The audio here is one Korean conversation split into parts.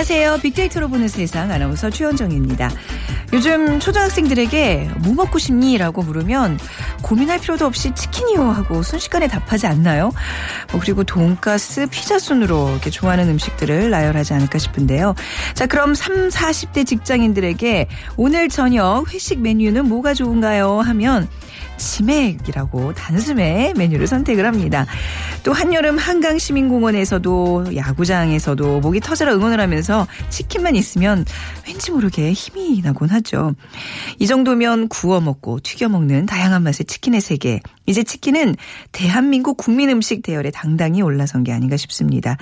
안녕하세요. 빅데이터로 보는 세상 아나운서 최현정입니다. 요즘 초등학생들에게 뭐 먹고 싶니?라고 물으면 고민할 필요도 없이 치킨이요 하고 순식간에 답하지 않나요? 뭐 그리고 돈가스, 피자 순으로 이렇게 좋아하는 음식들을 나열하지 않을까 싶은데요. 자, 그럼 3, 40대 직장인들에게 오늘 저녁 회식 메뉴는 뭐가 좋은가요? 하면 치맥이라고 단숨에 메뉴를 선택을 합니다. 또 한여름 한강 시민공원에서도 야구장에서도 목이 터져라 응원을 하면서 치킨만 있으면 왠지 모르게 힘이 나곤 하죠. 이 정도면 구워 먹고 튀겨 먹는 다양한 맛의 치킨의 세계. 이제 치킨은 대한민국 국민 음식 대열에 당당히 올라선 게 아닌가 싶습니다.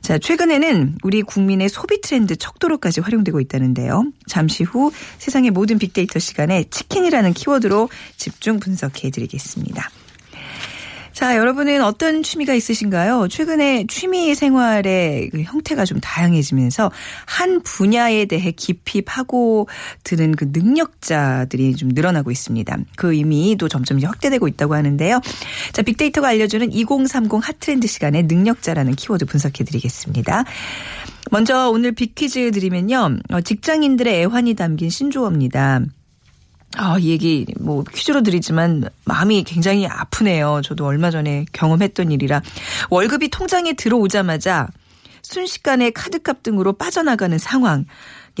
자, 최근에는 우리 국민의 소비 트렌드 척도로까지 활용되고 있다는데요. 잠시 후 세상의 모든 빅데이터 시간에 치킨이라는 키워드로 집중 분석 해 드리겠습니다. 자, 여러분은 어떤 취미가 있으신가요? 최근에 취미 생활의 그 형태가 좀 다양해지면서 한 분야에 대해 깊이 파고 드는 그 능력자들이 좀 늘어나고 있습니다. 그 의미도 점점 확대되고 있다고 하는데요. 자, 빅데이터가 알려주는 2030 핫트렌드 시간에 능력자라는 키워드 분석해 드리겠습니다. 먼저 오늘 빅퀴즈 드리면요. 어, 직장인들의 애환이 담긴 신조어입니다. 아, 이 얘기 뭐 퀴즈로 드리지만 마음이 굉장히 아프네요. 저도 얼마 전에 경험했던 일이라 월급이 통장에 들어오자마자 순식간에 카드값 등으로 빠져나가는 상황.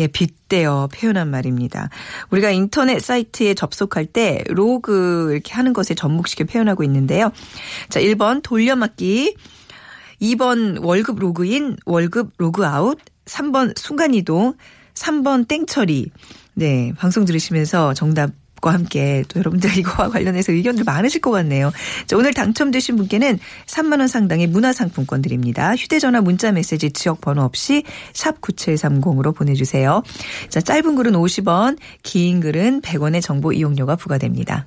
예, 빗대어 표현한 말입니다. 우리가 인터넷 사이트에 접속할 때 로그 이렇게 하는 것에 접목시켜 표현하고 있는데요. 자, 1번 돌려막기, 2번 월급 로그인, 월급 로그아웃, 3번 순간이동, 3번 땡처리. 네, 방송 들으시면서 정답 과 함께 또 여러분들 이거와 관련해서 의견들 많으실 것 같네요. 자, 오늘 당첨되신 분께는 3만 원 상당의 문화상품권 드립니다. 휴대전화 문자 메시지 지역 번호 없이 샵 9730으로 보내주세요. 자, 짧은 글은 50원, 긴 글은 100원의 정보 이용료가 부과됩니다.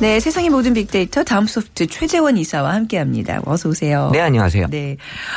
네, 세상의 모든 빅데이터 다음 소프트 최재원 이사와 함께합니다. 어서 오세요. 네, 안녕하세요. 네.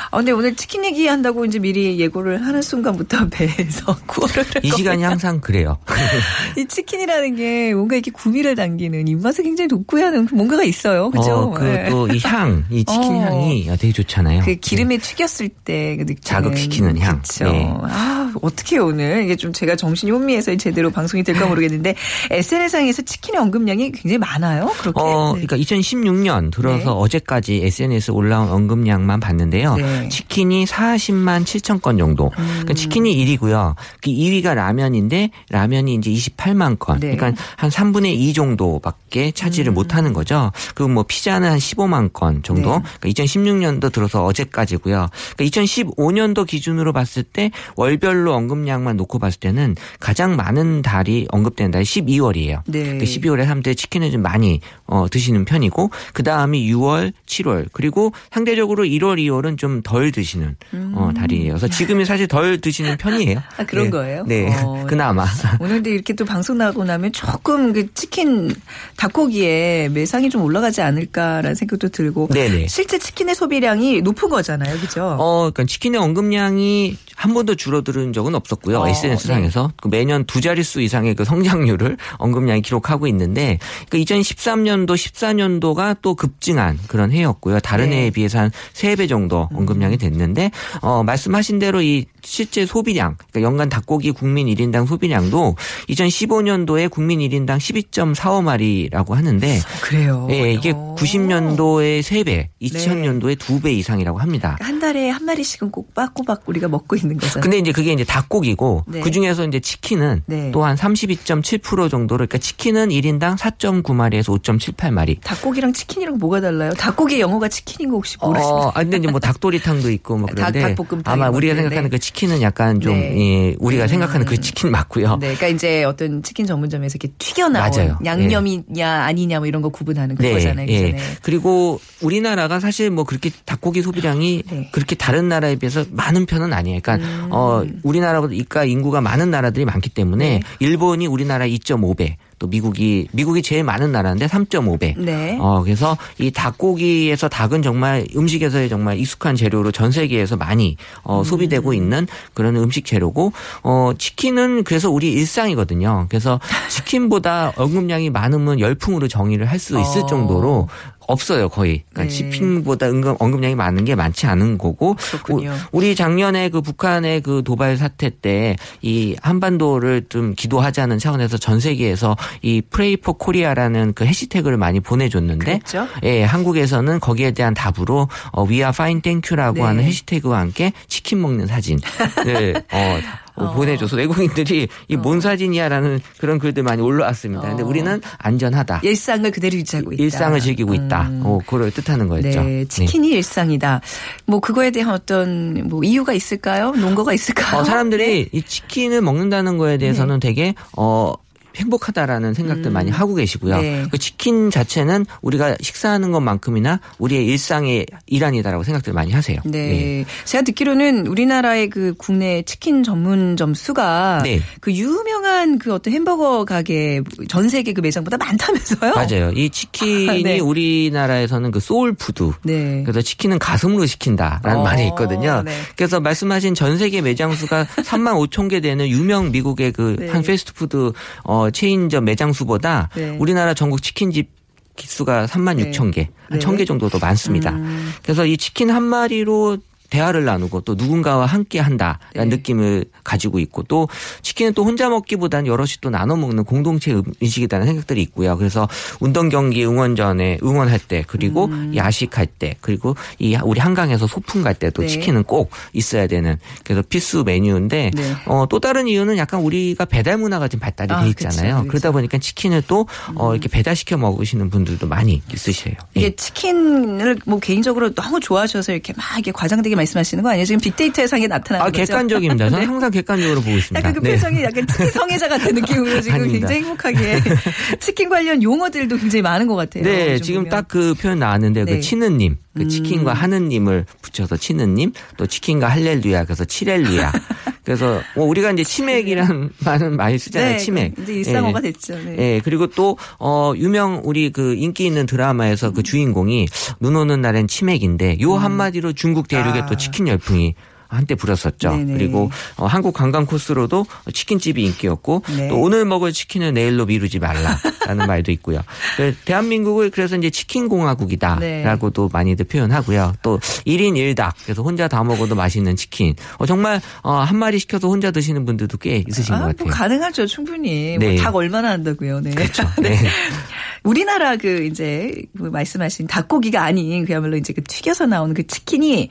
아, 근데 오늘 치킨 얘기한다고 이제 미리 예고를 하는 순간부터 배에서 구호를 이 시간이 항상 그래요. 이 치킨이라는 게 뭔가 이렇게 구미를 당기는 입맛을 굉장히 돋구게 하는 뭔가가 있어요. 그죠? 어, 그또 이 향, 이 치킨 어. 향이 되게 좋잖아요. 그 기름에 튀겼을 때 그 느낌. 자극시키는 향. 그렇죠. 네. 아, 어떻게 오늘 이게 좀 제가 정신이 혼미해서 제대로 방송이 될까 모르겠는데 SNS상에서 치킨의 언급량이 굉장히 많아 요. 그렇게. 어, 네. 그러니까 2016년 들어서 네. 어제까지 SNS 올라온 언급량만 봤는데요. 네. 치킨이 40만 7천 건 정도. 음. 그러니까 치킨이 1위고요. 그 2위가 라면인데 라면이 이제 28만 건. 네. 그러니까 한 3분의 2 정도밖에 차지를 음. 못하는 거죠. 그리고 뭐 피자는 한 15만 건 정도. 네. 그러니까 2016년도 들어서 어제까지고요. 그러니까 2015년도 기준으로 봤을 때 월별로 언급량만 놓고 봤을 때는 가장 많은 달이 언급되는 달이 12월이에요. 네. 그 12월에 사람들이 치킨을 좀 많이 어, 드시는 편이고 그 다음이 6월, 7월 그리고 상대적으로 1월, 2월은 좀 덜 드시는 어, 달이에요. 지금이 사실 덜 드시는 편이에요. 음. 아, 그런 네. 거예요? 네, 어. 그나마. 오늘도 이렇게 또 방송 나고 나면 조금 그 치킨 닭고기에 매상이 좀 올라가지 않을까라는 생각도 들고 네네. 실제 치킨의 소비량이 높은 거잖아요, 그죠? 어, 그러니까 치킨의 언급량이 한 번도 줄어드는 적은 없었고요. 어, SNS상에서 그 매년 두 자릿수 이상의 그 성장률을 언급량이 기록하고 있는데 그 2013년도, 14년도가 또 급증한 그런 해였고요. 다른 네. 음. 해에 비해서 한세배 정도 언급량이 됐는데 어, 말씀하신 대로 이 실제 소비량, 그러니까 연간 닭고기 국민 1인당 소비량도 2015년도에 국민 1인당 12.45마리라고 하는데 그래요. 예, 이게 어. 90년도의 3배, 2000년도의 2배 이상이라고 합니다. 한 달에 한 마리씩은 꼭 빠꼬박 우리가 먹고 있는 거잖아요. 근데 이제 그게 이제 닭고기고 네. 그 중에서 이제 치킨은 네. 또한 32.7% 정도로 그러니까 치킨은 1인당 4.9마리에서 5.78마리. 닭고기랑 치킨이랑 뭐가 달라요? 닭고기 영어가 치킨인 거 혹시 모르시나요? 어, 아, 근데 이제 뭐 닭도리탕도 있고 뭐 닭- 그런데 닭 볶음탕 아마 이런 우리가 생각하는 네. 그 치킨 은 약간 좀 네. 예, 우리가 생각하는 그 치킨 맞고요. 네, 그러니까 이제 어떤 치킨 전문점에서 이렇게 튀겨 나온 맞아요. 양념이냐 아니냐 뭐 이런 거 구분하는 그거잖아요. 예. 그전에. 그리고 우리나라가 사실 뭐 그렇게 닭고기 소비량이 네. 그렇게 다른 나라에 비해서 많은 편은 아니에요. 그러니까 음. 어 우리나라보다 이가 인구가 많은 나라들이 많기 때문에 네. 일본이 우리나라 2.5배, 또 미국이 미국이 제일 많은 나라인데 3.5배. 네. 어 그래서 이 닭고기에서 닭은 정말 음식에서의 정말 익숙한 재료로 전 세계에서 많이 어 소비되고 있는 그런 음식 재료고 어 치킨은 그래서 우리 일상이거든요. 그래서 치킨보다 언급량이 많으면 열풍으로 정의를 할 수 있을 어. 정도로 없어요 거의. 그러니까 네. 치킨보다 은근 언급량이 많은 게 많지 않은 거고 그렇군요. 우- 우리 작년에 그 북한의 그 도발 사태 때 이 한반도를 좀 기도하자는 차원에서 전 세계에서 이 Pray for Korea라는 그 해시태그를 많이 보내줬는데 그랬죠? 예, 한국에서는 거기에 대한 답으로 어, We are fine, thank you라고 네. 하는 해시태그와 함께 치킨 먹는 사진을 어, 어, 보내줘서 외국인들이 이뭔 사진이야라는 그런 글들 많이 올라왔습니다. 근데 어. 우리는 안전하다. 일상을 그대로 유지하고 있다. 일상을 즐기고 있다. 음. 어, 그걸 뜻하는 거였죠. 네, 치킨이 일상이다. 뭐 그거에 대한 어떤 뭐 이유가 있을까요? 논거가 있을까요? 어, 사람들이 네. 이 치킨을 먹는다는 거에 대해서는 되게 어 행복하다라는 생각들 많이 하고 계시고요. 음. 네. 그 치킨 자체는 우리가 식사하는 것만큼이나 우리의 일상의 일환이다라고 생각들 많이 하세요. 네. 제가 듣기로는 우리나라의 그 국내 치킨 전문점 수가 네. 그 유명한 그 어떤 햄버거 가게 전 세계 그 매장보다 많다면서요? 맞아요. 이 치킨이 네. 우리나라에서는 그 soul food. 네. 그래서 치킨은 가슴으로 시킨다라는 어, 말이 있거든요. 네. 그래서 말씀하신 전 세계 매장 수가 3만 5천 개 되는 유명 미국의 그 네. 한 패스트푸드 어, 체인점 매장 수보다 네. 우리나라 전국 치킨집 기수가 3만 네. 6천 개, 한 네. 1천 개 정도 더 많습니다. 음. 그래서 이 치킨 한 마리로 대화를 나누고 또 누군가와 함께 한다라는 네. 느낌을 가지고 있고 또 치킨은 또 혼자 먹기보다는 여럿이 또 나눠 먹는 공동체 음식이라는 생각들이 있고요. 그래서 운동 경기 응원 전에 응원할 때 그리고 음. 야식할 때 그리고 이 우리 한강에서 소풍 갈 때도 네. 치킨은 꼭 있어야 되는 그래서 필수 메뉴인데 네. 어, 또 다른 이유는 약간 우리가 배달 문화가 좀 발달이 아, 돼 있잖아요. 음. 그러다 보니까 치킨을 또 어, 이렇게 배달시켜 먹으시는 분들도 많이 있으세요. 이게 예. 치킨을 뭐 개인적으로 너무 좋아하셔서 이렇게 막 이렇게 과장되게 말씀하시는 거 아니에요? 지금 빅데이터의 상에 나타나는 아, 거죠? 객관적입니다. 저는 네. 항상 객관적으로 보고 있습니다. 약간 그 네. 표정이 약간 치킨 성애자 같은 느낌으로 지금 아닙니다. 굉장히 행복하게 치킨 관련 용어들도 굉장히 많은 것 같아요. 네, 지금. 딱 그 표현 나왔는데 네. 음. 그 치느님, 그 치킨과 하느님을 붙여서 치느님, 또 치킨과 할렐루야, 그래서 칠렐루야. 그래서 뭐 우리가 이제 치맥이라는 말은 많이 쓰잖아요. 네, 치맥. 이제 일상어가 예. 됐죠. 네. 예, 그리고 또, 어, 유명, 우리 그 인기 있는 드라마에서 그 주인공이 눈 오는 날엔 치맥인데 요 한마디로 중국 대륙에 음. 아. 또 치킨 열풍이 한때 불었었죠. 네네. 그리고 어, 한국 관광 코스로도 치킨집이 인기였고 네. 또 오늘 먹을 치킨은 내일로 미루지 말라라는 말도 있고요. 그 대한민국을 그래서 이제 치킨 공화국이다라고도 많이들 표현하고요. 또 1인 1닭 그래서 혼자 다 먹어도 맛있는 치킨. 어, 정말 어, 한 마리 시켜서 혼자 드시는 분들도 꽤 있으신 아, 것뭐 같아요. 가능하죠, 충분히. 네. 뭐닭 얼마나 한다고요, 네. 그렇죠. 네. 우리나라 그 이제 그 말씀하신 닭고기가 아닌 그야말로 이제 그 튀겨서 나오는 그 치킨이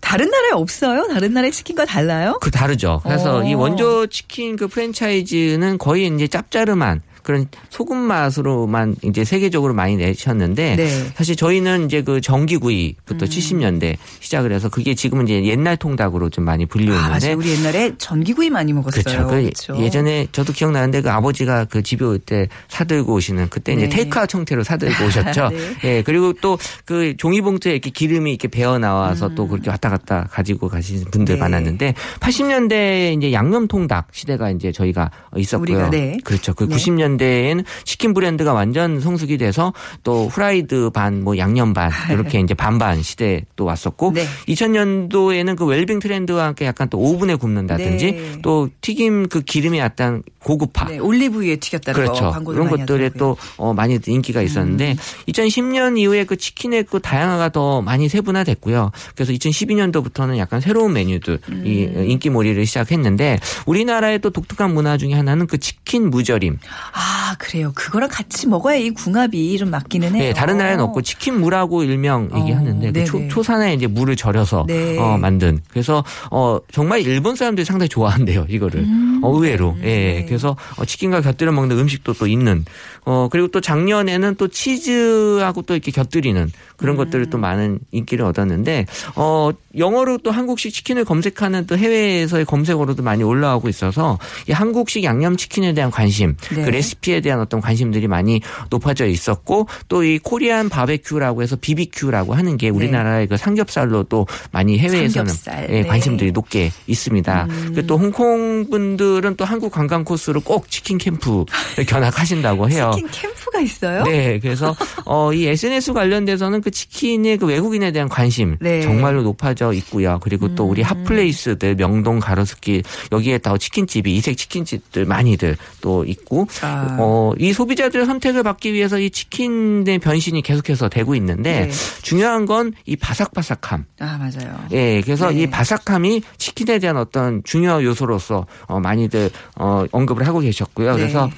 다른 나라에 없어요? 다른 나라의 치킨과 달라요? 그 다르죠. 그래서 어. 이 원조 치킨 그 프랜차이즈는 거의 이제 짭짜름한 그런 소금 맛으로만 이제 세계적으로 많이 내셨는데 네. 음. 사실 저희는 이제 그 전기구이부터 70년대 시작을 해서 그게 지금은 이제 옛날 통닭으로 좀 많이 아, 불리우는데 맞아요. 우리 옛날에 전기구이 많이 먹었어요. 그렇죠. 그 그렇죠. 예전에 저도 기억나는데 그 아버지가 그 집에 올때 사들고 오시는 그때 이제 네. 테이크아웃 형태로 사들고 오셨죠. 네. 예. 그리고 또 그 종이봉투에 이렇게 기름이 이렇게 배어 나와서 음. 또 그렇게 왔다 갔다 가지고 가시는 분들 네. 많았는데 80년대 이제 양념 통닭 시대가 이제 저희가 있었고요. 우리가, 네. 그렇죠. 그 네. 90년 대 90년대에는 치킨 브랜드가 완전 성숙이 돼서 또 후라이드 반, 뭐 양념 반 이렇게 이제 반반 시대 또 왔었고 네. 2000년도에는 그 웰빙 트렌드와 함께 약간 또 오븐에 굽는다든지 네. 또 튀김 그 기름이 약간 고급화 네, 올리브유에 튀겼다는 거 그렇죠. 광고도 그런 것들에. 음. 또 어, 많이 인기가 있었는데 2010년 이후에 그 치킨의 그 다양화가 더 많이 세분화됐고요. 그래서 2012년도부터는 약간 새로운 메뉴들이 음. 인기몰이를 시작했는데 우리나라의 또 독특한 문화 중에 하나는 그 치킨 무절임. 아 그래요. 그거랑 같이 먹어야 이 궁합이 좀 맞기는 해요. 네, 다른 나라에는 없고 치킨 무라고 일명 어, 얘기하는데 그. 초, 초산에 이제 물을 절여서 네. 어, 만든. 그래서 어 정말 일본 사람들이 상당히 좋아한대요 이거를. 어, 의외로. 예. 네. 그래서 어, 치킨과 곁들여 먹는 음식도 또 있는. 어 그리고 또 작년에는 또 치즈하고 또 이렇게 곁들이는 그런 음. 것들을 또 많은 인기를 얻었는데 어 영어로 또 한국식 치킨을 검색하는 또 해외에서의 검색어로도 많이 올라오고 있어서 이 한국식 양념 치킨에 대한 관심, 네. 그 레시피 에 대한 어떤 관심들이 많이 높아져 있었고 또 이 코리안 바베큐라고 해서 비비큐라고 하는 게 우리나라의 그 삼겹살로 또 많이 해외에서는 네. 삼겹살, 예, 네. 관심들이 높게 있습니다. 음. 그리고 또 홍콩 분들은 또 한국 관광 코스로 꼭 치킨 캠프를 견학하신다고 해요. 치킨 캠프가 있어요? 네, 그래서 어, 이 SNS 관련돼서는 그 치킨의 그 외국인에 대한 관심 네. 정말로 높아져 있고요. 그리고 또 우리 핫플레이스들 명동 가로수길 여기에 다 치킨집이 이색 치킨집들 많이들 또 있고 아. 어, 이 소비자들의 선택을 받기 위해서 이 치킨의 변신이 계속해서 되고 있는데 네. 중요한 건 이 바삭바삭함. 아 맞아요. 예, 그래서 네. 이 바삭함이 치킨에 대한 어떤 중요 요소로서 어, 많이들 어, 언급을 하고 계셨고요. 네. 그래서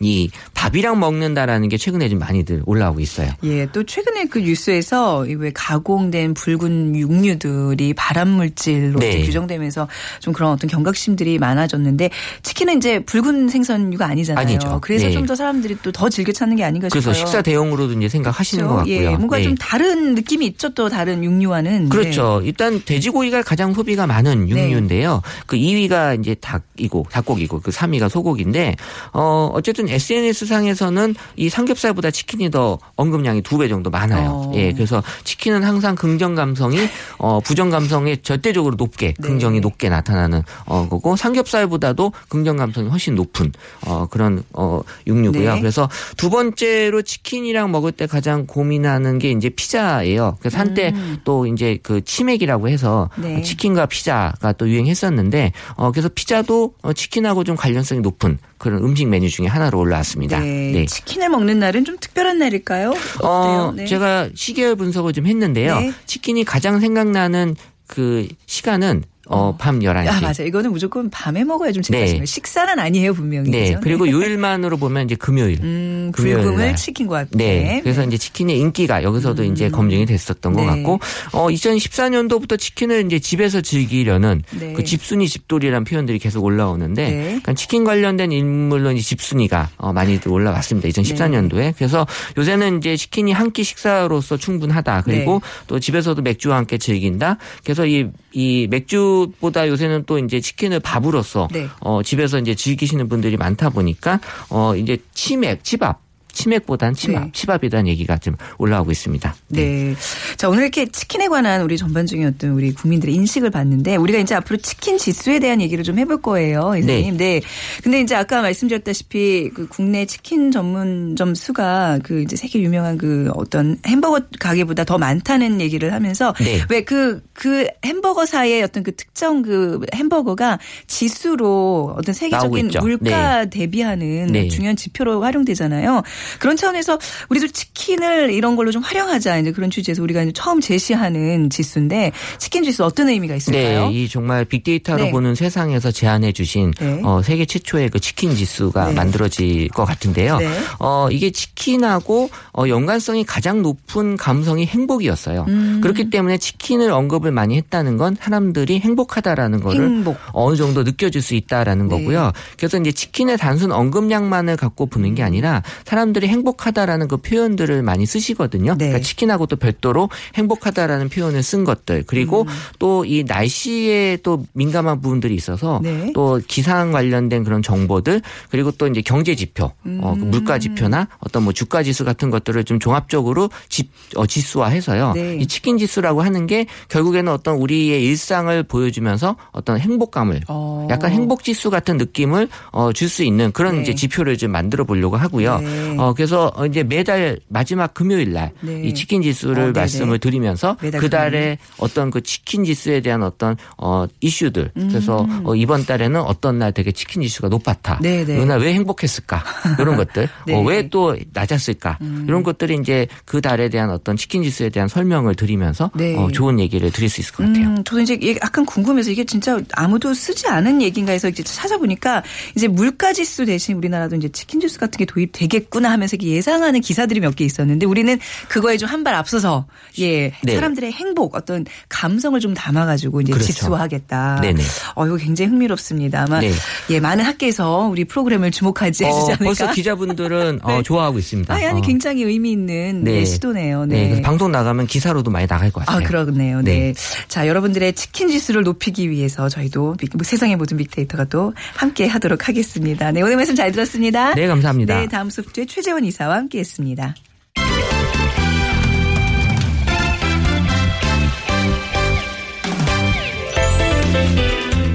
이 밥이랑 먹는다라는 게 최근에 좀 많이들 올라오고 있어요. 예, 또 최근에 그 뉴스에서 이왜 가공된 붉은 육류들이 발암 물질로 네. 규정되면서 좀 그런 어떤 경각심들이 많아졌는데 치킨은 이제 붉은 생선류가 아니잖아요. 아니죠. 그래서 네. 좀더 사람들이 또 더 즐겨 찾는 게 아닌가 그래서 싶어요. 식사 대용으로도 이제 생각하시는 것 같고요. 예, 뭔가 네. 좀 다른 느낌이 있죠. 또 다른 육류와는. 그렇죠. 일단 돼지고기가 가장 소비가 많은 육류인데요. 그 2위가 이제 닭이고 닭고기고 그 3위가 소고기인데 어 어쨌든 SNS 상에서는 이 삼겹살보다 치킨이 더 언급량이 두 배 정도 많아요. 어. 예, 그래서 치킨은 항상 긍정 감성이 어 부정 감성이 절대적으로 높게 네. 긍정이 높게 나타나는 어 거고 삼겹살보다도 긍정 감성이 훨씬 높은 어 그런 어 육류고요. 네. 그래서 두 번째로 치킨이랑 먹을 때 가장 고민하는 게 이제 피자예요. 그래서 한때 또 이제 그 치맥이라고 해서 음. 네. 치킨과 피자가 또 유행했었는데 어 그래서 피자도 어, 치킨하고 좀 관련성이 높은 그런 음식 메뉴 중에 하나로 올라왔습니다. 네. 치킨을 먹는 날은 좀 특별한 날일까요? 어때요? 어, 네. 제가 시계열 분석을 좀 했는데요. 네. 치킨이 가장 생각나는 그 시간은 어, 밤 11시. 아, 맞아요. 이거는 무조건 밤에 먹어야 좀 네. 제맛이에요. 식사는 아니에요, 분명히. 네. 그죠? 그리고 요일만으로 보면 이제 금요일. 음, 금요일. 치킨과 함께. 네. 그래서 이제 치킨의 인기가 여기서도 이제 검증이 됐었던 것 네. 같고, 어, 2014년도부터 치킨을 이제 집에서 즐기려는 네. 그 집순이 집돌이라는 표현들이 계속 올라오는데, 네. 그러니까 치킨 관련된 인물로 이제 집순이가 어, 많이들 올라왔습니다. 2014년도에. 네. 그래서 요새는 이제 치킨이 한 끼 식사로서 충분하다. 그리고 네. 또 집에서도 맥주와 함께 즐긴다. 그래서 이, 이 맥주보다 요새는 또 이제 치킨을 밥으로서 네. 어, 집에서 이제 즐기시는 분들이 많다 보니까 어, 이제 치맥, 치밥. 치맥보단 치밥, 네. 치밥이라는 얘기가 좀 올라오고 있습니다. 네. 자, 오늘 이렇게 치킨에 관한 우리 전반적인 어떤 우리 국민들의 인식을 봤는데 우리가 이제 앞으로 치킨 지수에 대한 얘기를 좀 해볼 거예요. 이사님. 네. 근데 이제 아까 말씀드렸다시피 그 국내 치킨 전문점 수가 그 이제 세계 유명한 그 어떤 햄버거 가게보다 더 많다는 얘기를 하면서 네. 왜 그, 그 햄버거사의 어떤 그 특정 그 햄버거가 지수로 어떤 세계적인. 물가 대비하는 네. 중요한 지표로 활용되잖아요. 그런 차원에서 우리도 치킨을 이런 걸로 좀 활용하자 이제 그런 취지에서 우리가 처음 제시하는 지수인데 치킨 지수 어떤 의미가 있을까요? 네, 이 정말 빅데이터로 네. 보는 세상에서 제안해 주신 네. 어, 세계 최초의 그 치킨 지수가 네. 만들어질 것 같은데요. 네. 어, 이게 치킨하고 어, 연관성이 가장 높은 감성이 행복이었어요. 음. 그렇기 때문에 치킨을 언급을 많이 했다는 건 사람들이 행복하다라는 거를 행복. 어느 정도 느껴질 수 있다라는 네. 거고요. 그래서 이제 치킨의 단순 언급량만을 갖고 보는 게 아니라 사람들이 사람들이 행복하다라는 그 표현들을 많이 쓰시거든요. 네. 그러니까 치킨하고 또 별도로 행복하다라는 표현을 쓴 것들 그리고 음. 또이 날씨에 또 민감한 부분들이 있어서 네. 또 기상 관련된 그런 정보들 그리고 또 이제 경제 지표, 어, 그 음. 물가 지표나 어떤 뭐 주가 지수 같은 것들을 좀 종합적으로 지, 어, 지수화해서요. 네. 이 치킨 지수라고 하는 게 결국에는 어떤 우리의 일상을 보여주면서 어떤 행복감을 어. 약간 행복 지수 같은 느낌을 어, 줄수 있는 그런 네. 이제 지표를 좀 만들어 보려고 하고요. 네. 어, 그래서 어, 이제 매달 마지막 금요일 날이 네. 치킨 지수를 어. 말씀을 드리면서 그 달에 어떤 그 치킨 지수에 대한 어떤 어 이슈들 그래서 어, 이번 달에는 어떤 날 되게 치킨 지수가 높았다. 음. 네네. 이런 날왜 행복했을까? 이런 것들. 네. 음. 어, 왜 또 낮았을까? 이런 것들이 이제 그 달에 대한 어떤 치킨 지수에 대한 설명을 드리면서 네. 어, 좋은 얘기를 드릴 수 있을 것 같아요. 음, 저도 이제 약간 궁금해서 이게 진짜 아무도 쓰지 않은 얘기인가 해서 이제 찾아보니까 이제 물가 지수 대신 우리나라도 이제 치킨 지수 같은 게 도입되겠구나 하면서 이렇게 예상하는 기사들이 몇 개 있었는데 우리는 그거에 좀 한 발 앞서서 예 네. 사람들의 행복 어떤 감성을 좀 담아가지고 이제 그렇죠. 지수화하겠다. 네네. 어 이거 굉장히 흥미롭습니다. 아마 네. 예 많은 학계에서 우리 프로그램을 주목하지 어, 않을까. 벌써 기자분들은 어, 네. 좋아하고 있습니다. 아니, 아니 어. 굉장히 의미 있는 네. 예, 시도네요. 네. 네. 방송 나가면 기사로도 많이 나갈 것 아, 같아요. 그러네요. 네. 네. 자, 여러분들의 치킨 지수를 높이기 위해서 저희도 빅- 뭐 세상의 모든 빅데이터가 또 함께 하도록 하겠습니다. 네, 오늘 말씀 잘 들었습니다. 네, 감사합니다. 네, 다음 소프트의 최재원 이사와 함께 했습니다.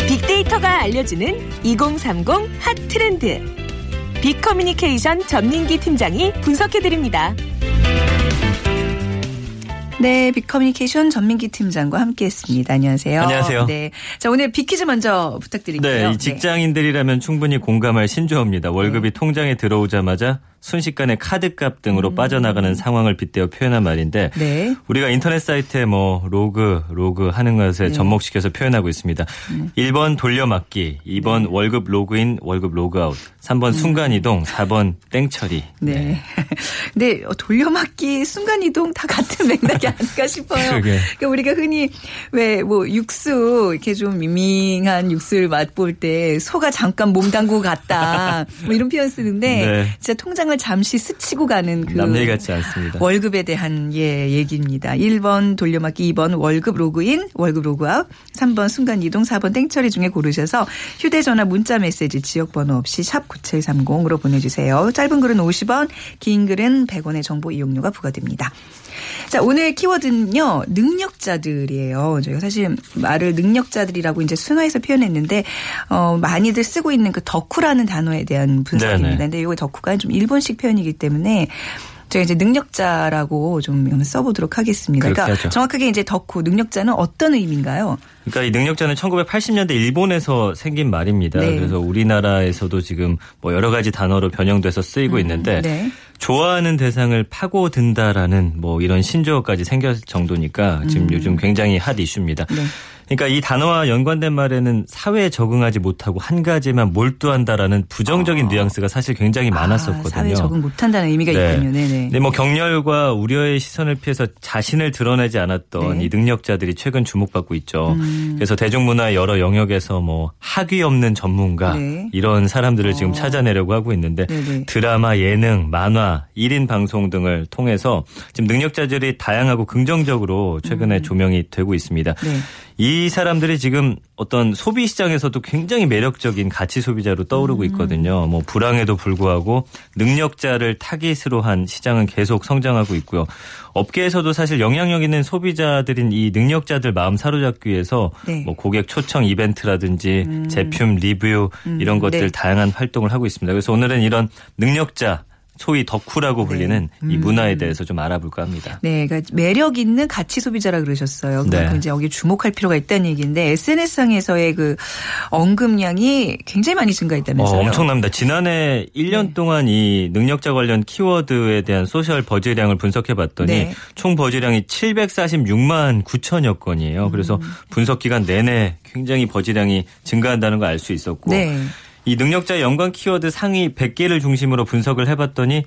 빅데이터가 알려주는 2030 핫 트렌드. 빅커뮤니케이션 전민기 팀장이 분석해드립니다. 네, 빅커뮤니케이션 전민기 팀장과 함께 했습니다. 안녕하세요. 안녕하세요. 네. 자, 오늘 빅퀴즈 먼저 부탁드릴게요. 네, 이 직장인들이라면 충분히 공감할 신조어입니다. 월급이 통장에 들어오자마자 순식간에 카드값 등으로 빠져나가는 상황을 빗대어 표현한 말인데 네. 우리가 인터넷 사이트에 뭐 로그 로그 하는 것에 네. 접목시켜서 표현하고 있습니다. 1번 돌려막기, 2번 월급 로그인, 월급 로그아웃, 3번 순간이동, 4번 땡처리. 네. 근데 돌려막기, 순간이동 다 같은 맥락이 아닐까 싶어요. 그러게. 그러니까 우리가 흔히 왜 뭐 육수 이렇게 좀 밍밍한 육수를 맛볼 때 소가 잠깐 몸 담고 갔다 뭐 이런 표현 쓰는데 네. 진짜 통장을 잠시 스치고 가는 그 남 얘기 같지 않습니다. 월급에 대한 예 얘기입니다. 1번 돌려막기, 2번 월급 로그인, 월급 로그아웃, 3번 순간 이동, 4번 땡처리 중에 고르셔서 휴대전화 문자 메시지 지역 번호 없이 샵 9730으로 보내주세요. 짧은 글은 50원, 긴 글은 100원의 정보 이용료가 부과됩니다. 자, 오늘 키워드는요, 능력자들이에요. 저희가 사실 말을 능력자들이라고 이제 순화해서 표현했는데, 어, 많이들 쓰고 있는 그 덕후라는 단어에 대한 분석입니다. 네네. 근데 이거 덕후가 좀 일본 식 표현이기 때문에 제가 이제 능력자라고 좀 써보도록 하겠습니다. 그러니까 하죠. 정확하게 이제 덕후, 능력자는 어떤 의미인가요? 그러니까 이 능력자는 1980년대 일본에서 생긴 말입니다. 네. 그래서 우리나라에서도 지금 뭐 여러 가지 단어로 변형돼서 쓰이고 있는데 네. 좋아하는 대상을 파고든다라는 뭐 이런 신조어까지 생겼 정도니까 지금 요즘 굉장히 핫 이슈입니다. 음. 네. 그러니까 이 단어와 연관된 말에는 사회에 적응하지 못하고 한 가지만 몰두한다라는 부정적인 뉘앙스가 사실 굉장히 많았었거든요. 아, 사회 적응 못한다는 의미가 네. 있군요. 네네. 네, 뭐 격렬과 우려의 시선을 피해서 자신을 드러내지 않았던 네. 음. 이 능력자들이 최근 주목받고 있죠. 그래서 대중문화 여러 영역에서 뭐 학위 없는 전문가 네. 이런 사람들을 지금 어. 찾아내려고 하고 있는데 네네. 드라마, 예능, 만화, 1인 방송 등을 통해서 지금 능력자들이 다양하고 긍정적으로 최근에 조명이 되고 있습니다. 음. 네. 이 사람들이 지금 어떤 소비 시장에서도 굉장히 매력적인 가치 소비자로 음. 떠오르고 있거든요. 뭐 불황에도 불구하고 능력자를 타깃으로 한 시장은 계속 성장하고 있고요. 업계에서도 사실 영향력 있는 소비자들인 이 능력자들 마음 사로잡기 위해서 네. 음. 뭐 고객 초청 이벤트라든지 제품 리뷰 이런 것들 네. 다양한 활동을 하고 있습니다. 그래서 오늘은 이런 능력자 소위 덕후라고 불리는 이 문화에 대해서 좀 알아볼까 합니다. 네, 그러니까 매력 있는 가치 소비자라 그러셨어요. 그만큼 네. 이제 여기 주목할 필요가 있다는 얘기인데 SNS상에서의 그 언급량이 굉장히 많이 어, 증가했다면서요. 엄청납니다. 지난해 1년 네. 동안 이 능력자 관련 키워드에 대한 social buzz량을 분석해 봤더니 네. 총 buzz량이 746만 9천여 건이에요. 그래서 음. 분석 기간 내내 굉장히 버즈량이 증가한다는 걸 알 수 있었고 네. 이 능력자 연관 키워드 상위 100개를 중심으로 분석을 해봤더니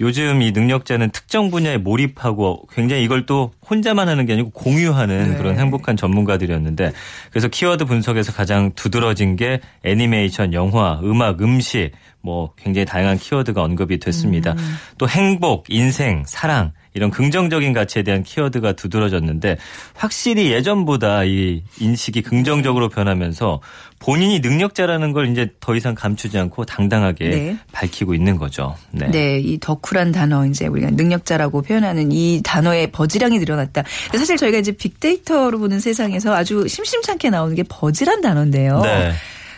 요즘 이 능력자는 특정 분야에 몰입하고 굉장히 이걸 또 혼자만 하는 게 아니고 공유하는 네. 그런 행복한 전문가들이었는데 그래서 키워드 분석에서 가장 두드러진 게 애니메이션, 영화, 음악, 음식 뭐 굉장히 다양한 키워드가 언급이 됐습니다. 또 행복, 인생, 사랑 이런 긍정적인 가치에 대한 키워드가 두드러졌는데 확실히 예전보다 이 인식이 긍정적으로 변하면서 본인이 능력자라는 걸 이제 더 이상 감추지 않고 당당하게 네. 밝히고 있는 거죠. 네. 네, 이 덕후란 단어 이제 우리가 능력자라고 표현하는 이 단어의 버즈량이 늘어 근데 사실 저희가 이제 빅데이터로 보는 세상에서 아주 심심찮게 나오는 게 버즈란 단어인데요. 네.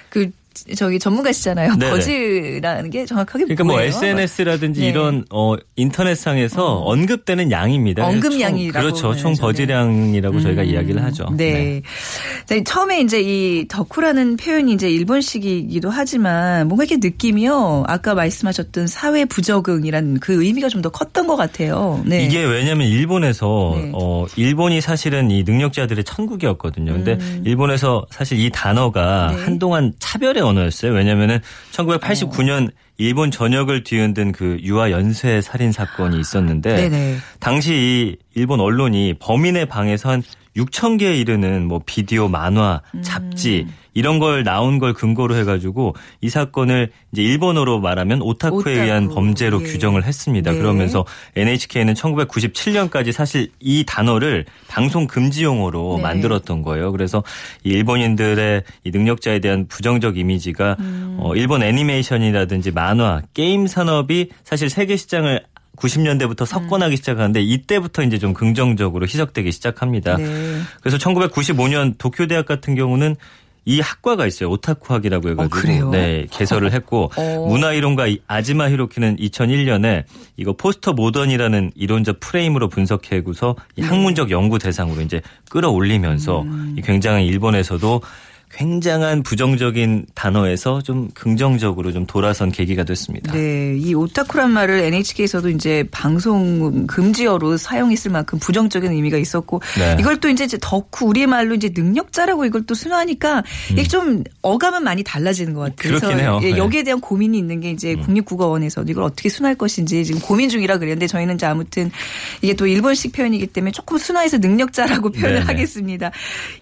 그 저기 전문가시잖아요. 네네. 버즈라는 게 정확하게 그러니까 뭐 뭐예요? SNS라든지 네. 이런 어 인터넷상에서 언급되는 양입니다. 언급량이라고 총, 그렇죠. 총. 버즈량이라고 네. 저희가 이야기를 하죠. 네. 네, 처음에 이제 이 덕후라는 표현이 이제 일본식이기도 하지만 뭔가 이렇게 느낌이요. 아까 말씀하셨던 사회 부적응이란 그 의미가 좀 더 컸던 것 같아요. 네. 이게 왜냐하면 일본에서 네. 어 일본이 사실은 이 능력자들의 천국이었거든요. 근데 일본에서 사실 이 단어가 음. 네. 한동안 차별의 언어였어요. 왜냐하면은 1989년 일본 전역을 뒤흔든 그 유아 연쇄 살인 사건이 있었는데 네네. 당시 이 일본 언론이 범인의 방에서 한 6천 개에 이르는 뭐 비디오, 만화, 음. 잡지 이런 걸 나온 걸 근거로 해가지고 이 사건을 이제 일본어로 말하면 오타쿠에 오타쿠. 의한 범죄로 예. 규정을 했습니다. 네. 그러면서 NHK는 1997년까지 사실 이 단어를 방송 금지 용어로 네. 만들었던 거예요. 그래서 이 일본인들의 이 능력자에 대한 부정적 이미지가 음. 어, 일본 애니메이션이라든지 만화, 게임 산업이 사실 세계 시장을 90년대부터 석권하기 시작하는데 이때부터 이제 좀 긍정적으로 희석되기 시작합니다. 네. 그래서 1995년 도쿄 대학 같은 경우는 이 학과가 있어요. 오타쿠학이라고 해가지고 어? 네 개설을 했고 어. 문화이론가 이 아지마 히로키는 2001년에 이거 포스터 모던이라는 이론적 프레임으로 분석해고서 이 네. 학문적 연구 대상으로 이제 끌어올리면서 음. 이 굉장히 일본에서도 굉장한 부정적인 단어에서 좀 긍정적으로 좀 돌아선 계기가 됐습니다. 네, 이 오타쿠란 말을 NHK에서도 이제 방송 금지어로 사용했을 만큼 부정적인 의미가 있었고 네. 이걸 또 이제 덕후 우리 말로 이제 능력자라고 이걸 또 순화하니까 이게 좀 어감은 많이 달라지는 것 같아요. 음. 그렇긴 해요. 예, 네. 음. 여기에 대한 고민이 있는 게 이제 국립국어원에서도 이걸 어떻게 순화할 것인지 지금 고민 중이라 그랬는데 저희는 이제 아무튼 이게 또 일본식 표현이기 때문에 조금 순화해서 능력자라고 표현을 네네. 하겠습니다.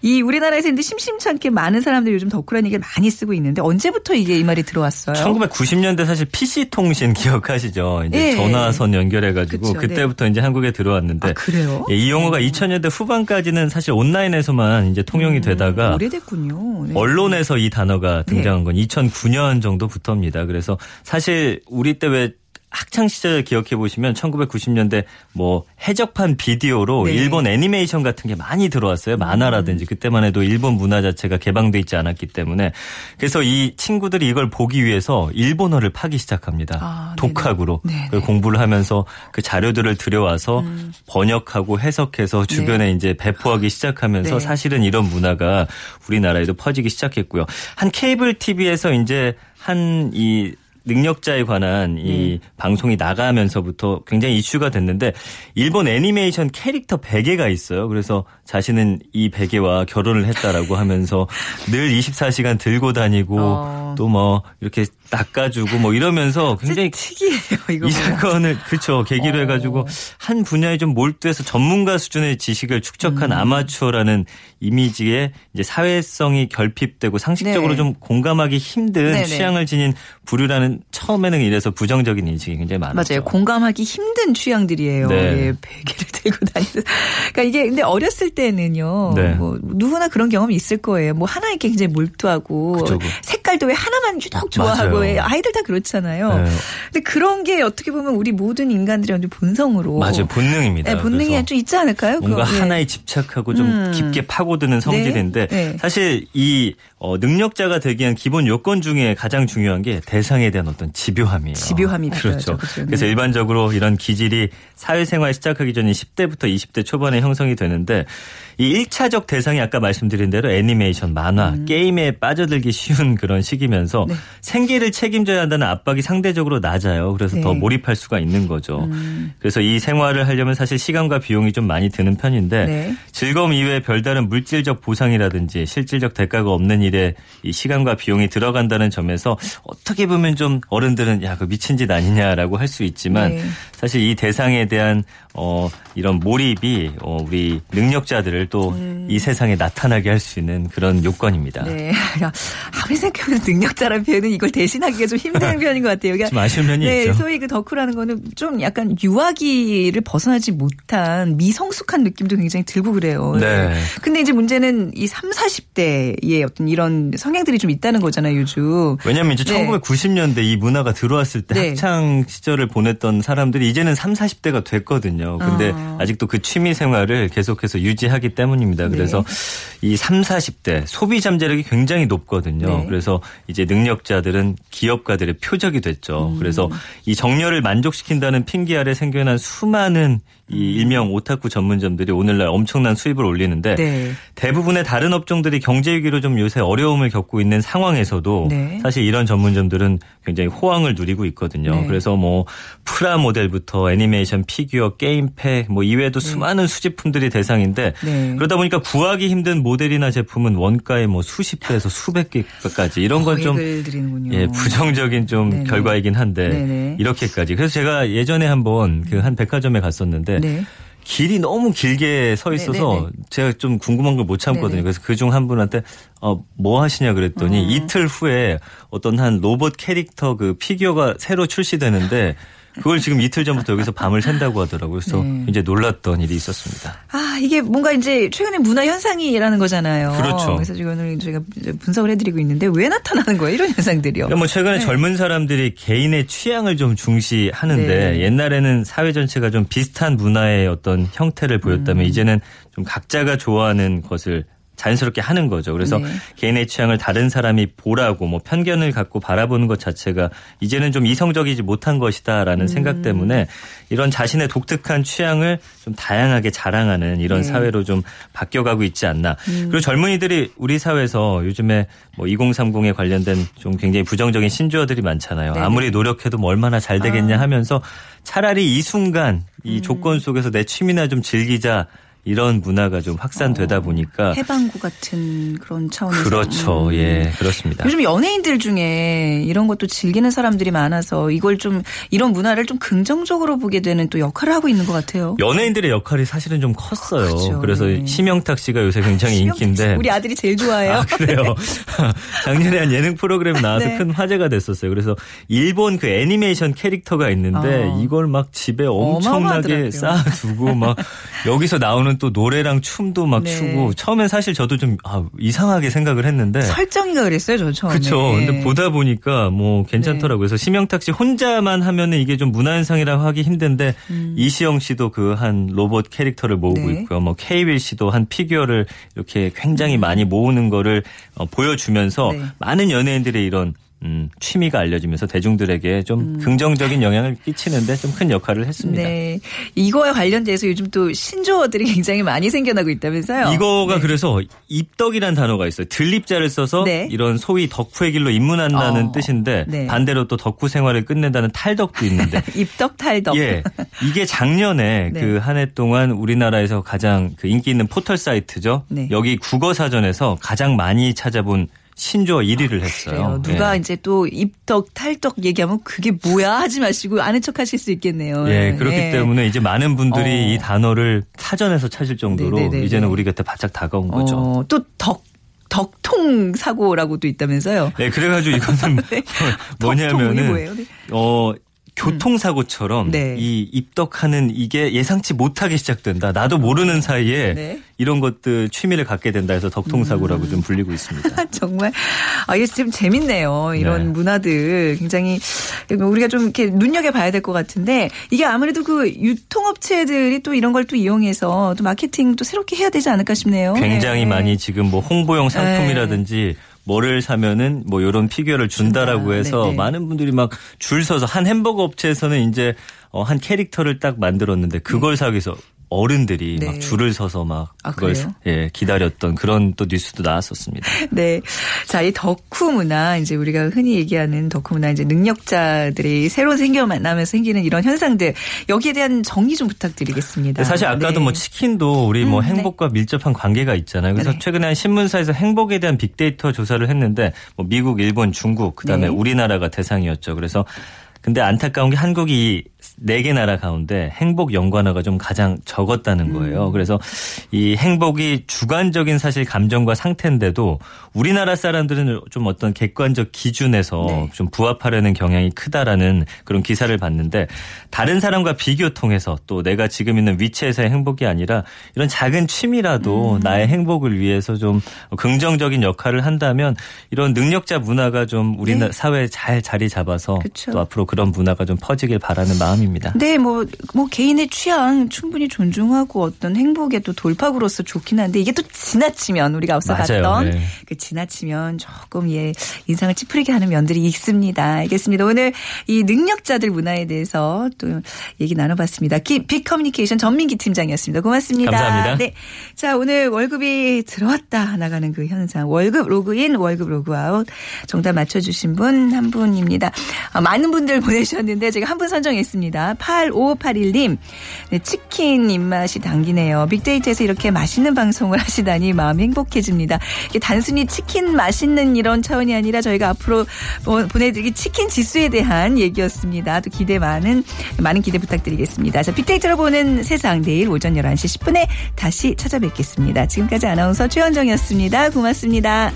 이 우리나라에서 근데 심심찮게 많은 사람들이 요즘 덕후라는 얘기를 많이 쓰고 있는데 언제부터 이게 이 말이 들어왔어요? 1990년대 사실 PC 통신 기억하시죠? 이제 예. 전화선 연결해가지고 그쵸, 그때부터 이제 한국에 들어왔는데 아, 그래요? 예, 이 용어가 2000년대 후반까지는 사실 온라인에서만 이제 통용이 되다가 오래됐군요. 네. 언론에서 이 단어가 등장한 건 2009년 정도부터입니다. 그래서 사실 우리 때왜 학창 시절 기억해 보시면 1990년대 뭐 해적판 비디오로 네. 일본 애니메이션 같은 게 많이 들어왔어요. 만화라든지 그때만 해도 일본 문화 자체가 개방돼 있지 않았기 때문에 그래서 이 친구들이 이걸 보기 위해서 일본어를 파기 시작합니다. 아, 독학으로. 음. 공부를 하면서 그 자료들을 들여와서 번역하고 해석해서 주변에 이제 배포하기 시작하면서 네. 사실은 이런 문화가 우리나라에도 퍼지기 시작했고요. 한 케이블 TV에서 이제 한이 능력자에 관한 이 네. 방송이 나가면서부터 굉장히 이슈가 됐는데 일본 애니메이션 캐릭터 베개가 있어요. 그래서 자신은 이 베개와 결혼을 했다라고 하면서 늘 24시간 들고 다니고 어. 또뭐 이렇게 낚아주고 뭐 이러면서 굉장히 특이해요 이거. 이. 사건을 그렇죠 계기로 어. 해가지고 한 분야에 좀 몰두해서 전문가 수준의 지식을 축적한 음. 아마추어라는 이미지에 이제 사회성이 결핍되고 상식적으로 네. 좀 공감하기 힘든 네네. 취향을 지닌 부류라는 처음에는 이래서 부정적인 인식이 굉장히 많았죠. 맞아요. 공감하기 힘든 취향들이에요. 네. 예, 베개를 들고 다니는. 그러니까 이게 근데 어렸을 때는요. 네. 뭐 누구나 그런 경험이 있을 거예요. 뭐 하나에 굉장히 몰두하고 그쵸, 그. 색깔도 왜 하나만 유독 좋아하고 맞아요. 왜 아이들 다 그렇잖아요. 네. 근데 그런 게 어떻게 보면 우리 모든 인간들의 본성으로 맞아요 본능입니다. 네, 본능이 좀 있지 않을까요? 뭔가 그거? 예. 하나에 집착하고 좀 음. 깊게 파고드는 성질인데 네, 네. 사실 이 어, 능력자가 되기 위한 기본 요건 중에 가장 중요한 게 대상에 대한 어떤 집요함이에요. 집요함이 그렇죠. 그렇죠. 그래서 네. 일반적으로 이런 기질이 사회생활 시작하기 전인 10대부터 20대 초반에 형성이 되는데 이 1차적 대상이 아까 말씀드린 대로 애니메이션, 만화, 음. 게임에 빠져들기 쉬운 그런 시기면서 네. 생계를 책임져야 한다는 압박이 상대적으로 낮아요. 그래서 더 네. 몰입할 수가 있는 거죠. 음. 그래서 이 생활을 하려면 사실 시간과 비용이 좀 많이 드는 편인데 네. 즐거움 이외에 별다른 물질적 보상이라든지 실질적 대가가 없는 일에 이 시간과 비용이 들어간다는 점에서 어떻게 보면 좀 어른들은 야, 그 미친 짓 아니냐라고 할 수 있지만 네. 사실 이 대상에 대한 어 이런 몰입이 어 우리 능력자들을 또이 세상에 나타나게 할 수 있는 그런 요건입니다. 음. 네. 아무리 생각해도 능력자라는 표현은 이걸 대신하기가 좀 힘든 표현인 것 같아요. 그러니까 좀 아쉬운 면이 네, 있죠. 소위 그 덕후라는 거는 좀 약간 유아기를 벗어나지 못한 미성숙한 느낌도 굉장히 들고 그래요. 네. 근데 이제 문제는 이 3, 40대의 어떤 이런 성향들이 좀 있다는 거잖아요, 요즘. 왜냐하면 이제 네. 1990년대 이 문화가 들어왔을 때 네. 학창 시절을 보냈던 사람들이 이제는 3, 40대가 됐거든요. 근데 아. 아직도 그 취미 생활을 계속해서 유지하기 때문입니다. 네. 그래서 이 3, 40대 소비 잠재력이 굉장히 높거든요. 네. 그래서 이제 능력자들은 기업가들의 표적이 됐죠. 음. 그래서 이 정렬을 만족시킨다는 핑계 아래 생겨난 수많은 이 음. 일명 오타쿠 전문점들이 오늘날 엄청난 수입을 올리는데 네. 대부분의 다른 업종들이 경제 위기로 좀 요새 어려움을 겪고 있는 상황에서도 네. 사실 이런 전문점들은 굉장히 호황을 누리고 있거든요. 네. 그래서 뭐 프라모델부터 애니메이션, 피규어, 게임팩 뭐 이외에도 수많은 수집품들이 대상인데 네. 그러다 보니까 구하기 힘든 모델이나 제품은 원가의 뭐 수십 배에서 수백 배까지 이런 건좀 고객을 드리는군요. 예, 부정적인 좀. 결과이긴 한데. 이렇게까지. 그래서 제가 예전에 한번 그 한 백화점에 갔었는데 네. 길이 너무 길게 서 있어서 네네네. 제가 좀 궁금한 걸 못 참거든요. 네네. 그래서 그중 한 분한테 어, 뭐 하시냐 그랬더니 이틀 후에 어떤 한 로봇 캐릭터 그 피규어가 새로 출시되는데 그걸 지금 이틀 전부터 여기서 밤을 샌다고 하더라고요. 그래서 네. 이제 놀랐던 일이 있었습니다. 아, 이게 뭔가 이제 최근에 문화 현상이라는 거잖아요. 그렇죠. 그래서 지금 오늘 저희가 분석을 해드리고 있는데 왜 나타나는 거예요? 이런 현상들이요. 그러니까 뭐 최근에 젊은 사람들이 개인의 취향을 좀 중시하는데 네. 옛날에는 사회 전체가 좀 비슷한 문화의 어떤 형태를 보였다면 음. 이제는 좀 각자가 좋아하는 것을 자연스럽게 하는 거죠. 그래서 네. 개인의 취향을 다른 사람이 보라고 뭐 편견을 갖고 바라보는 것 자체가 이제는 좀 이성적이지 못한 것이다라는 음. 생각 때문에 이런 자신의 독특한 취향을 좀 다양하게 자랑하는 이런 네. 음. 사회로 좀 바뀌어가고 있지 않나. 그리고 젊은이들이 우리 사회에서 요즘에 뭐 2030에 관련된 좀 굉장히 부정적인 신조어들이 많잖아요. 네네. 아무리 노력해도 뭐 얼마나 잘 되겠냐 아. 하면서 차라리 이 순간 이 음. 조건 속에서 내 취미나 좀 즐기자 이런 문화가 좀 확산되다 보니까 해방구 같은 그런 차원에서. 그렇죠. 음. 예, 그렇습니다. 요즘 연예인들 중에 이런 것도 즐기는 사람들이 많아서 이걸 좀 이런 문화를 좀 긍정적으로 보게 되는 또 역할을 하고 있는 것 같아요. 연예인들의 역할이 사실은 좀 컸어요. 그렇죠. 그래서 네. 심영탁 씨가 요새 굉장히 인기인데 우리 아들이 제일 좋아해요. 아, 그래요. 작년에 한 예능 프로그램 나와서 네. 큰 화제가 됐었어요. 그래서 일본 그 애니메이션 캐릭터가 있는데 어. 이걸 막 집에 엄청나게 어마어마하더라고요. 쌓아두고 막 여기서 나오는 또 노래랑 춤도 막 네. 추고 처음엔 사실 저도 좀 아, 이상하게 생각을 했는데 설정이가 그랬어요, 저 처음에. 그렇죠. 근데 보다 보니까 뭐 괜찮더라고요. 그래서 심영탁 씨 혼자만 하면은 이게 좀 문화현상이라고 하기 힘든데 이시영 씨도 그 한 로봇 캐릭터를 모으고 음. 네. 있고요. 뭐 케이윌 씨도 한 피규어를 이렇게 굉장히 많이 모으는 거를 어, 보여주면서 네. 많은 연예인들의 이런 음, 취미가 알려지면서 대중들에게 좀 긍정적인 영향을 끼치는데 좀 큰 역할을 했습니다. 음. 네. 이거와 관련돼서 요즘 또 신조어들이 굉장히 많이 생겨나고 있다면서요. 이거가 그래서 입덕이란 단어가 있어요. 들립자를 써서 네. 이런 소위 덕후의 길로 입문한다는 어, 뜻인데 네. 반대로 또 덕후 생활을 끝낸다는 탈덕도 있는데 입덕 탈덕. 예. 이게 작년에 네. 그한 해 동안 우리나라에서 가장 그 인기 있는 포털 사이트죠. 네. 여기 국어 사전에서 가장 많이 찾아본 신조어 1위를 했어요. 그래요. 누가 예. 이제 또 입덕 탈덕 얘기하면 그게 뭐야 하지 마시고 아는 척 하실 수 있겠네요. 예, 그렇기 예. 때문에 이제 많은 분들이 어. 이 단어를 사전에서 찾을 정도로 네네네네. 이제는 우리 곁에 바짝 다가온 거죠. 어, 또 덕, 덕통 사고라고도 있다면서요. 네, 그래가지고 이거는 네. 뭐냐면은? 네. 어 교통사고처럼 네. 이 입덕하는 이게 예상치 못하게 시작된다. 나도 모르는 사이에 네. 이런 것들 취미를 갖게 된다 해서 덕통사고라고 좀 불리고 있습니다. 정말 아 이게 좀 재밌네요. 이런 네. 문화들 굉장히 우리가 좀 이렇게 눈여겨 봐야 될 것 같은데 이게 아무래도 그 유통업체들이 또 이런 걸 또 이용해서 또 마케팅 또 새롭게 해야 되지 않을까 싶네요. 굉장히 네. 많이 지금 뭐 홍보용 상품이라든지 뭐를 사면은 뭐 이런 피규어를 준다라고 준다. 해서 네네. 많은 분들이 막 줄 서서 한 햄버거 업체에서는 이제 어, 한 캐릭터를 딱 만들었는데 그걸 사기 위해서 어른들이 네. 막 줄을 서서 막 아, 그걸? 예, 기다렸던 그런 또 뉴스도 나왔었습니다. 네. 자, 이 덕후 문화, 이제 우리가 흔히 얘기하는 덕후 문화, 이제 능력자들이 새로 생겨나면서 생기는 이런 현상들, 여기에 대한 정리 좀 부탁드리겠습니다. 사실 아까도 네. 뭐 치킨도 우리 뭐 음, 네. 행복과 밀접한 관계가 있잖아요. 그래서 네. 최근에 한 신문사에서 행복에 대한 빅데이터 조사를 했는데 뭐 미국, 일본, 중국 그다음에 네. 우리나라가 대상이었죠. 그래서 근데 안타까운 게 한국이 네 개 나라 가운데 행복 연관어가 좀 가장 적었다는 거예요. 음. 그래서 이 행복이 주관적인 사실 감정과 상태인데도 우리나라 사람들은 좀 어떤 객관적 기준에서 네. 좀 부합하려는 경향이 크다라는 그런 기사를 봤는데 다른 사람과 비교 통해서 또 내가 지금 있는 위치에서의 행복이 아니라 이런 작은 취미라도 음. 나의 행복을 위해서 좀 긍정적인 역할을 한다면 이런 능력자 문화가 좀 우리 네. 나 사회에 잘 자리 잡아서 그쵸. 또 앞으로 그런 문화가 좀 퍼지길 바라는 마음입니다. 네, 뭐, 뭐, 개인의 취향 충분히 존중하고 어떤 행복의 또 돌파구로서 좋긴 한데 이게 또 지나치면 우리가 앞서 맞아요. 봤던 네. 그 지나치면 조금 예, 인상을 찌푸리게 하는 면들이 있습니다. 알겠습니다. 오늘 이 능력자들 문화에 대해서 또 얘기 나눠봤습니다. 기- 빅 커뮤니케이션 전민기 팀장이었습니다. 고맙습니다. 감사합니다. 네. 자, 오늘 월급이 들어왔다 나가는 그 현상. 월급 로그인, 월급 로그아웃. 정답 맞춰주신 분 한 분입니다. 아, 많은 분들 보내주셨는데 제가 한 분 선정했습니다. 8581님. 네, 치킨 입맛이 당기네요. 빅데이터에서 이렇게 맛있는 방송을 하시다니 마음이 행복해집니다. 단순히 치킨 맛있는 이런 차원이 아니라 저희가 앞으로 보- 보내드릴 치킨 지수에 대한 얘기였습니다. 또 기대 많은, 많은 기대 부탁드리겠습니다. 자, 빅데이터로 보는 세상 내일 오전 11시 10분에 다시 찾아뵙겠습니다. 지금까지 아나운서 최현정이었습니다. 고맙습니다.